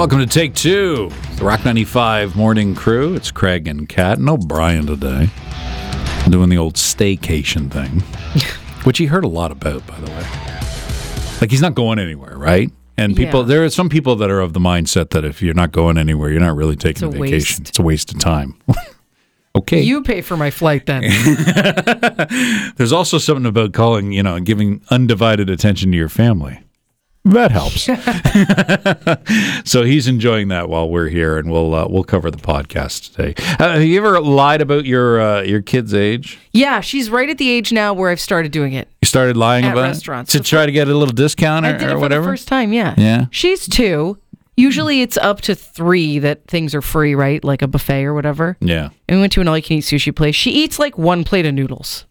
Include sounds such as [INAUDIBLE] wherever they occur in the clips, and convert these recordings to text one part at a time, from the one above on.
Welcome to Take Two, the Rock 95 morning crew. It's Craig and Cat. No Bryan today. Doing the old staycation thing, [LAUGHS] which he heard a lot about, by the way. Like he's not going anywhere, right? And people, Yeah. there are some people that are of the mindset that if you're not going anywhere, you're not really taking a a vacation. waste. It's a waste of time. [LAUGHS] okay. You pay for my flight then. [LAUGHS] There's also something about calling, you know, giving undivided attention to your family. That helps. [LAUGHS] so he's enjoying that while we're here, and we'll uh, we'll cover the podcast today. Uh, have you ever lied about your uh, your kid's age? yeah, she's right at the age now where I've started doing it. You started lying At about restaurants. it to try to get a little discount I or, did it or whatever. the first time, yeah. Yeah. She's two. Usually it's up to three that things are free, right? Like a buffet or whatever. yeah, And we went to an all you can eat sushi place. She eats like one plate of noodles.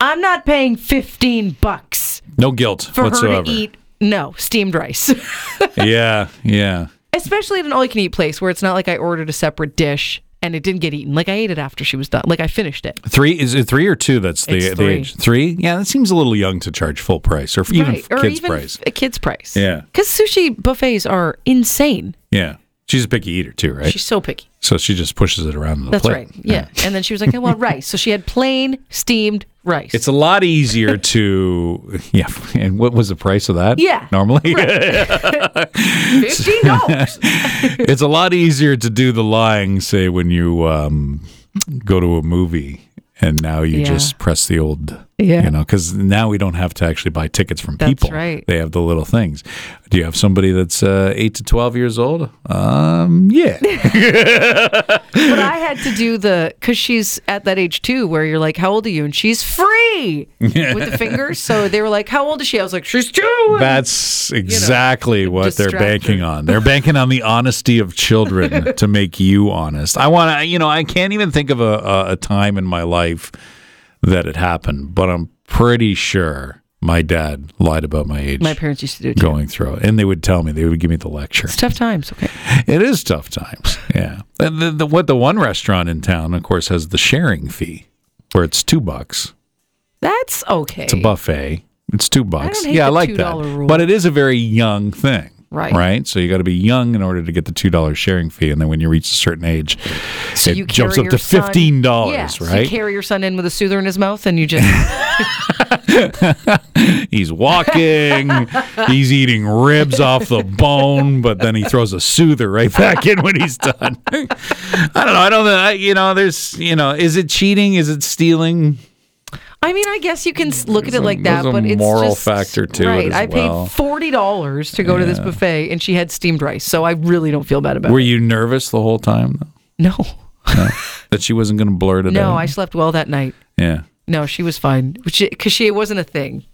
I'm not paying 15 bucks no guilt for whatsoever. her to eat, no, steamed rice. [LAUGHS] yeah, yeah. Especially at an all you can eat place where it's not like I ordered a separate dish and it didn't get eaten. Like I ate it after she was done. Like I finished it. Three is it three or two? That's the the three. age. Three? Yeah, that seems a little young to charge full price or even right. Or kids even price. a kid's price. Yeah. Because sushi buffets are insane. Yeah, she's a picky eater too, right? She's so picky. So she just pushes it around the That's plate. right. Yeah. And then she was like, [LAUGHS] I want rice. So she had plain steamed rice. It's a lot easier to [LAUGHS] yeah. And what was the price of that? Yeah, normally [LAUGHS] fifteen dollars. [LAUGHS] it's a lot easier to do the lying. Say when you um, go to a movie and now you Yeah. just press the old. Yeah. You know, because now we don't have to actually buy tickets from That's people. right. They have the little things. Do you have somebody that's uh, eight to twelve years old? Um, yeah. [LAUGHS] but I had to do the because she's at that age too, where you're like, "How old are you?" And she's free [LAUGHS] with the fingers. So they were like, "How old is she?" I was like, "She's two. That's exactly what they're banking her. on. [LAUGHS] They're banking on the honesty of children to make you honest. I want to, you know, I can't even think of a, a, a time in my life that it happened, but I'm pretty sure my dad lied about my age My parents used to do it too. going through it. And they would tell me, they would give me the lecture. It's tough times. Okay. It is tough times. Yeah. And the, the, what the one restaurant in town, of course, has the sharing fee where it's two bucks. That's okay. It's a buffet. It's two bucks. hate yeah, I like that. $2 rule. But it is a very young thing. Right. Right. So you got to be young in order to get the two dollars sharing fee, and then when you reach a certain age, So it jumps up to fifteen dollars. Yeah, so you right. carry your son in with a soother in his mouth, and you just [LAUGHS] he's walking. he's eating ribs off the bone, but then he throws a soother right back in when he's done. [LAUGHS] I don't know. I don't. know. I, you know, there's. You know, is it cheating? Is it stealing? I mean, I guess you can look at it a- like that, a but it's a moral just, factor to it right. I well. paid forty dollars to go to this buffet, and she had steamed rice, so I really don't feel bad about Were it. Were you nervous the whole time though? No, that she wasn't going to blurt it [LAUGHS] no, out? I slept well that night. yeah. No, she was fine, because she it wasn't a thing.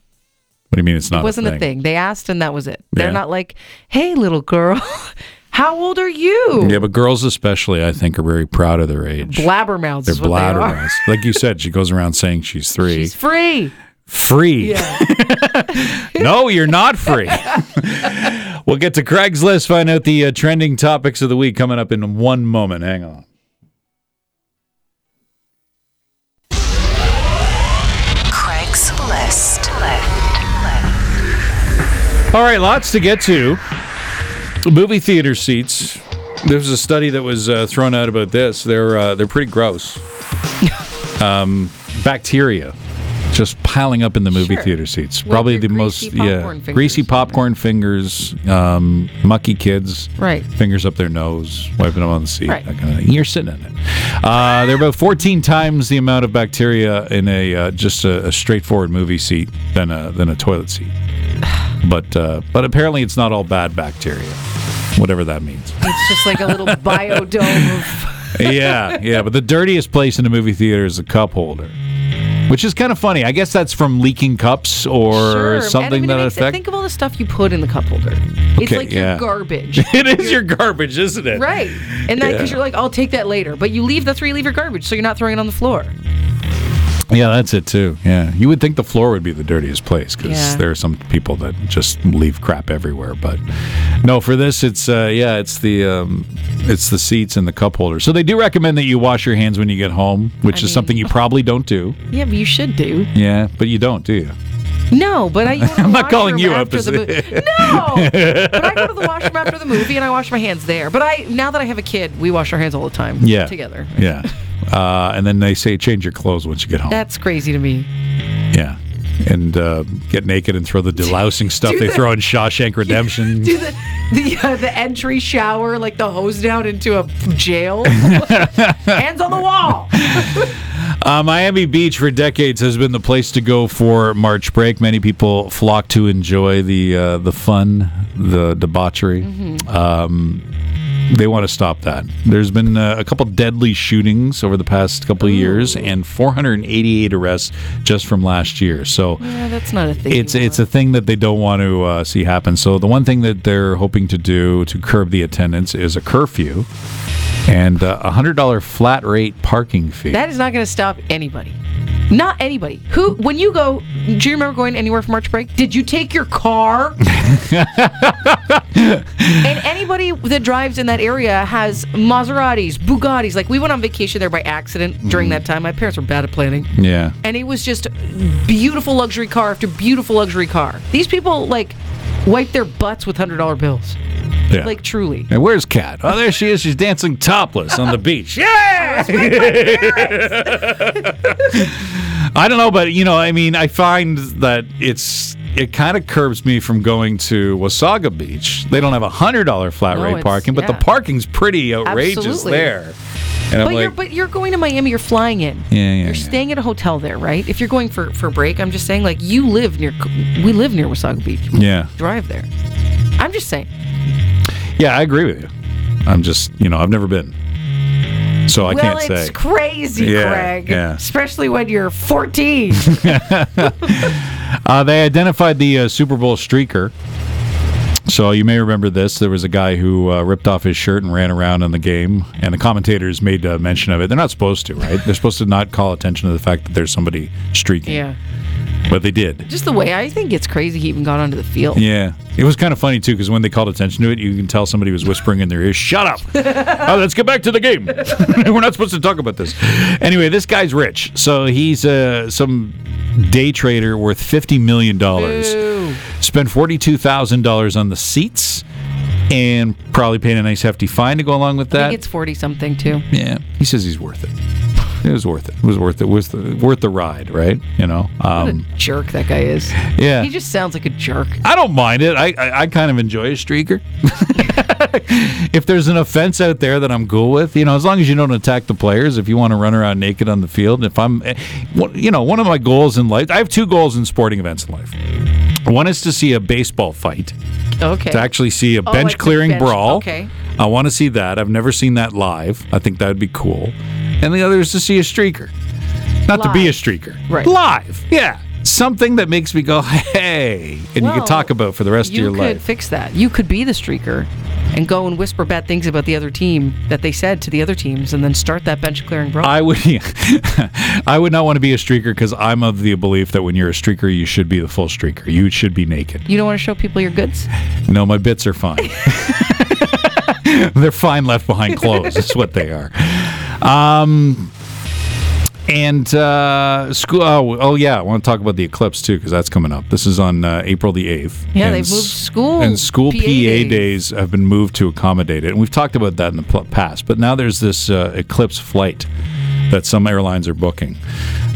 What do you mean it's not? It wasn't a a thing. They asked, and that was it. They're Yeah. not like, "Hey, little girl, [LAUGHS] how old are you?" Yeah, but girls especially, I think, are very proud of their age. Blabbermouths They're is what they Like you said, she goes around saying she's three. She's free. free. Yeah. [LAUGHS] no, you're not free. [LAUGHS] we'll get to Craig's List, find out the uh, trending topics of the week coming up in one moment. Hang on. Craig's List. All right, lots to get to. Movie theater seats. There was a study that was uh, thrown out about this. They're uh, they're pretty gross. [LAUGHS] um, bacteria just piling up in the movie Sure. theater seats. With Probably the most greasy yeah popcorn fingers. greasy popcorn fingers, um, mucky kids, Right. Fingers up their nose, wiping them on the seat. Right. That kind of thing. You're sitting in it. Uh, they're about 14 times the amount of bacteria in a uh, just a, a straightforward movie seat than a than a toilet seat. But uh, but apparently it's not all bad bacteria, whatever that means. It's just like a little [LAUGHS] biodome of. yeah, yeah. But the dirtiest place in a movie theater is the cup holder, which is kind of funny. I guess that's from leaking cups or Sure. something and I mean, that it makes- affect. Think of all the stuff you put in the cup holder. It's like yeah. your garbage. [LAUGHS] it is your garbage, isn't it? Right. And that because Yeah. you're like, I'll take that later. But you leave, that's where you leave your garbage. So you're not throwing it on the floor. Yeah, that's it too. Yeah, you would think the floor would be the dirtiest place because Yeah. there are some people that just leave crap everywhere. But no, for this, it's uh, yeah, it's the um, it's the seats and the cup holders. So they do recommend that you wash your hands when you get home, which I is mean- something you [LAUGHS] probably don't do. Yeah, but you should do. Yeah, but you don't, do you? No, but I. [LAUGHS] Go to the I'm not calling you up the a- [LAUGHS] No, but I go to the washroom after the movie and I wash my hands there. But I now that I have a kid, we wash our hands all the time. Yeah. together. Yeah. Uh, and then they say change your clothes once you get home. That's crazy to me. yeah. And uh, get naked and throw the delousing stuff do they the- throw in Shawshank [LAUGHS] Redemption. Do the the uh, the entry shower like the hose down into a jail? [LAUGHS] hands on the wall. Uh, Miami Beach for decades has been the place to go for March break. Many people flock to enjoy the uh, the fun, the debauchery. Um, they want to stop that. There's been uh, a couple deadly shootings over the past couple of years, and 488 arrests just from last year. So Yeah, that's not a thing. it's anymore. it's a thing that they don't want to uh, see happen. So the one thing that they're hoping to do to curb the attendance is a curfew and uh, a hundred dollar flat rate parking fee. That is not going to stop anybody. Not anybody. Who, when you go, do you remember going anywhere for March break? Did you take your car? [LAUGHS] and anybody that drives in that area has Maseratis, Bugattis. Like we went on vacation there by accident during that mm. time. My parents were bad at planning. yeah. And it was just beautiful luxury car after beautiful luxury car. These people like wipe their butts with $100 bills. Yeah. Like truly. And where's Cat? Oh, there she is. She's dancing topless on the beach. [LAUGHS] Yeah. [LAUGHS] I don't know, but you know, I mean, I find that it's it kind of curbs me from going to Wasaga Beach. They don't have a hundred dollar flat No, rate parking, but the parking's pretty outrageous Absolutely. there. And I'm But you're but you're going to Miami. You're flying in. Yeah, yeah, You're yeah. staying at a hotel there, right? If you're going for for a break, I'm just saying like you live near. We live near Wasaga Beach. yeah, Drive there. I'm just saying. Yeah, I agree with you. I'm just, you know, I've never been, so I well, can't say. it's crazy, Yeah, Craig. yeah. Especially when you're 14. [LAUGHS] Uh, they identified the uh, Super Bowl streaker. So you may remember this. There was a guy who uh, ripped off his shirt and ran around in the game, and the commentators made uh, mention of it. They're not supposed to, right? They're supposed to not call attention to the fact that there's somebody streaking. yeah. But they did. Just the way I think it's crazy he even got onto the field. Yeah. It was kind of funny, too, because when they called attention to it, you can tell somebody was whispering in their ear, Shut up! oh, [LAUGHS] let's get back to the game. [LAUGHS] We're not supposed to talk about this. Anyway, this guy's rich. So he's uh, some day trader worth $50 million. Boo. spent $42,000 on the seats and probably paid a nice hefty fine to go along with I that. think it's 40 something too. yeah, he says he's worth it. It was worth it. It was worth it. It was the, worth the ride, right? You know. What Um, a jerk that guy is. yeah. He just sounds like a jerk. I don't mind it. I, I, I kind of enjoy a streaker. [LAUGHS] if there's an offense out there that I'm cool with, you know, as long as you don't attack the players, if you want to run around naked on the field, if I'm, eh, you know, one of my goals in life, I have two goals in sporting events in life. One is to see a baseball fight, Okay. to actually see a Oh, bench the clearing bench- brawl. okay. I want to see that. I've never seen that live. I think that would be cool. And the other is to see a streaker. Not to be a streaker. Right. Live. Yeah. Something that makes me go, hey, and you Well, can talk about for the rest of your life. you could fix that. You could be the streaker and go and whisper bad things about the other team that they said to the other teams and then start that bench clearing brawl. I would, [LAUGHS] I would not want to be a streaker because I'm of the belief that when you're a streaker, you should be the full streaker. You should be naked. you don't want to show people your goods? No, my bits are fine. [LAUGHS] [LAUGHS] They're fine left behind clothes. That's what they are. Um, and uh, school. Oh, oh, yeah. I want to talk about the eclipse too because that's coming up. This is on uh, April the eighth. Yeah, they've moved school and school PA, PA days. days. have been moved to accommodate it. And we've talked about that in the past. But now there's this uh, eclipse flight that some airlines are booking.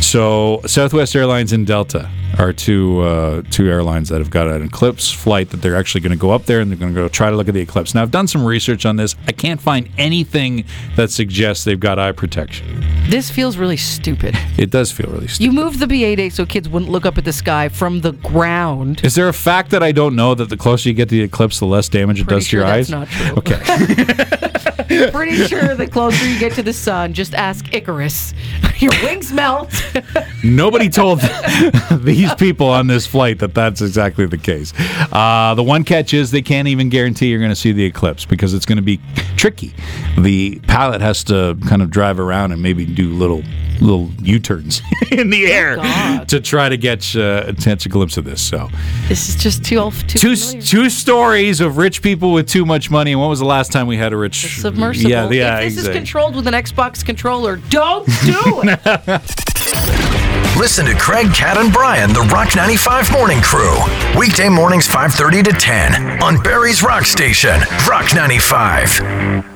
So Southwest Airlines and Delta are two uh, two airlines that have got an eclipse flight that they're actually going to go up there and they're going to go try to look at the eclipse. Now I've done some research on this. I can't find anything that suggests they've got eye protection. This feels really stupid. [LAUGHS] It does feel really stupid. You moved the PA day so kids wouldn't look up at the sky from the ground. Is there a fact that I don't know that the closer you get to the eclipse, the less damage it Pretty does to sure your that's eyes? not true. Okay. [LAUGHS] [LAUGHS] Pretty sure the closer you get to the sun, just ask Icarus. Morris. Your wings melt. [LAUGHS] Nobody told [LAUGHS] these people on this flight that that's exactly the case. Uh, the one catch is they can't even guarantee you're going to see the eclipse because it's going to be tricky. The pilot has to kind of drive around and maybe do little little U-turns [LAUGHS] in the air God. to try to get uh, catch a glimpse of this. So this is just too too, two familiar. two stories of rich people with too much money. And when was the last time we had a rich submersible. Yeah, yeah, if this is controlled with an Xbox controller, don't do it. [LAUGHS] Listen to Craig, Cat, and Bryan, the Rock 95 Morning Crew. Weekday mornings 5.30 to 10 on Barrie's Rock Station, Rock 95.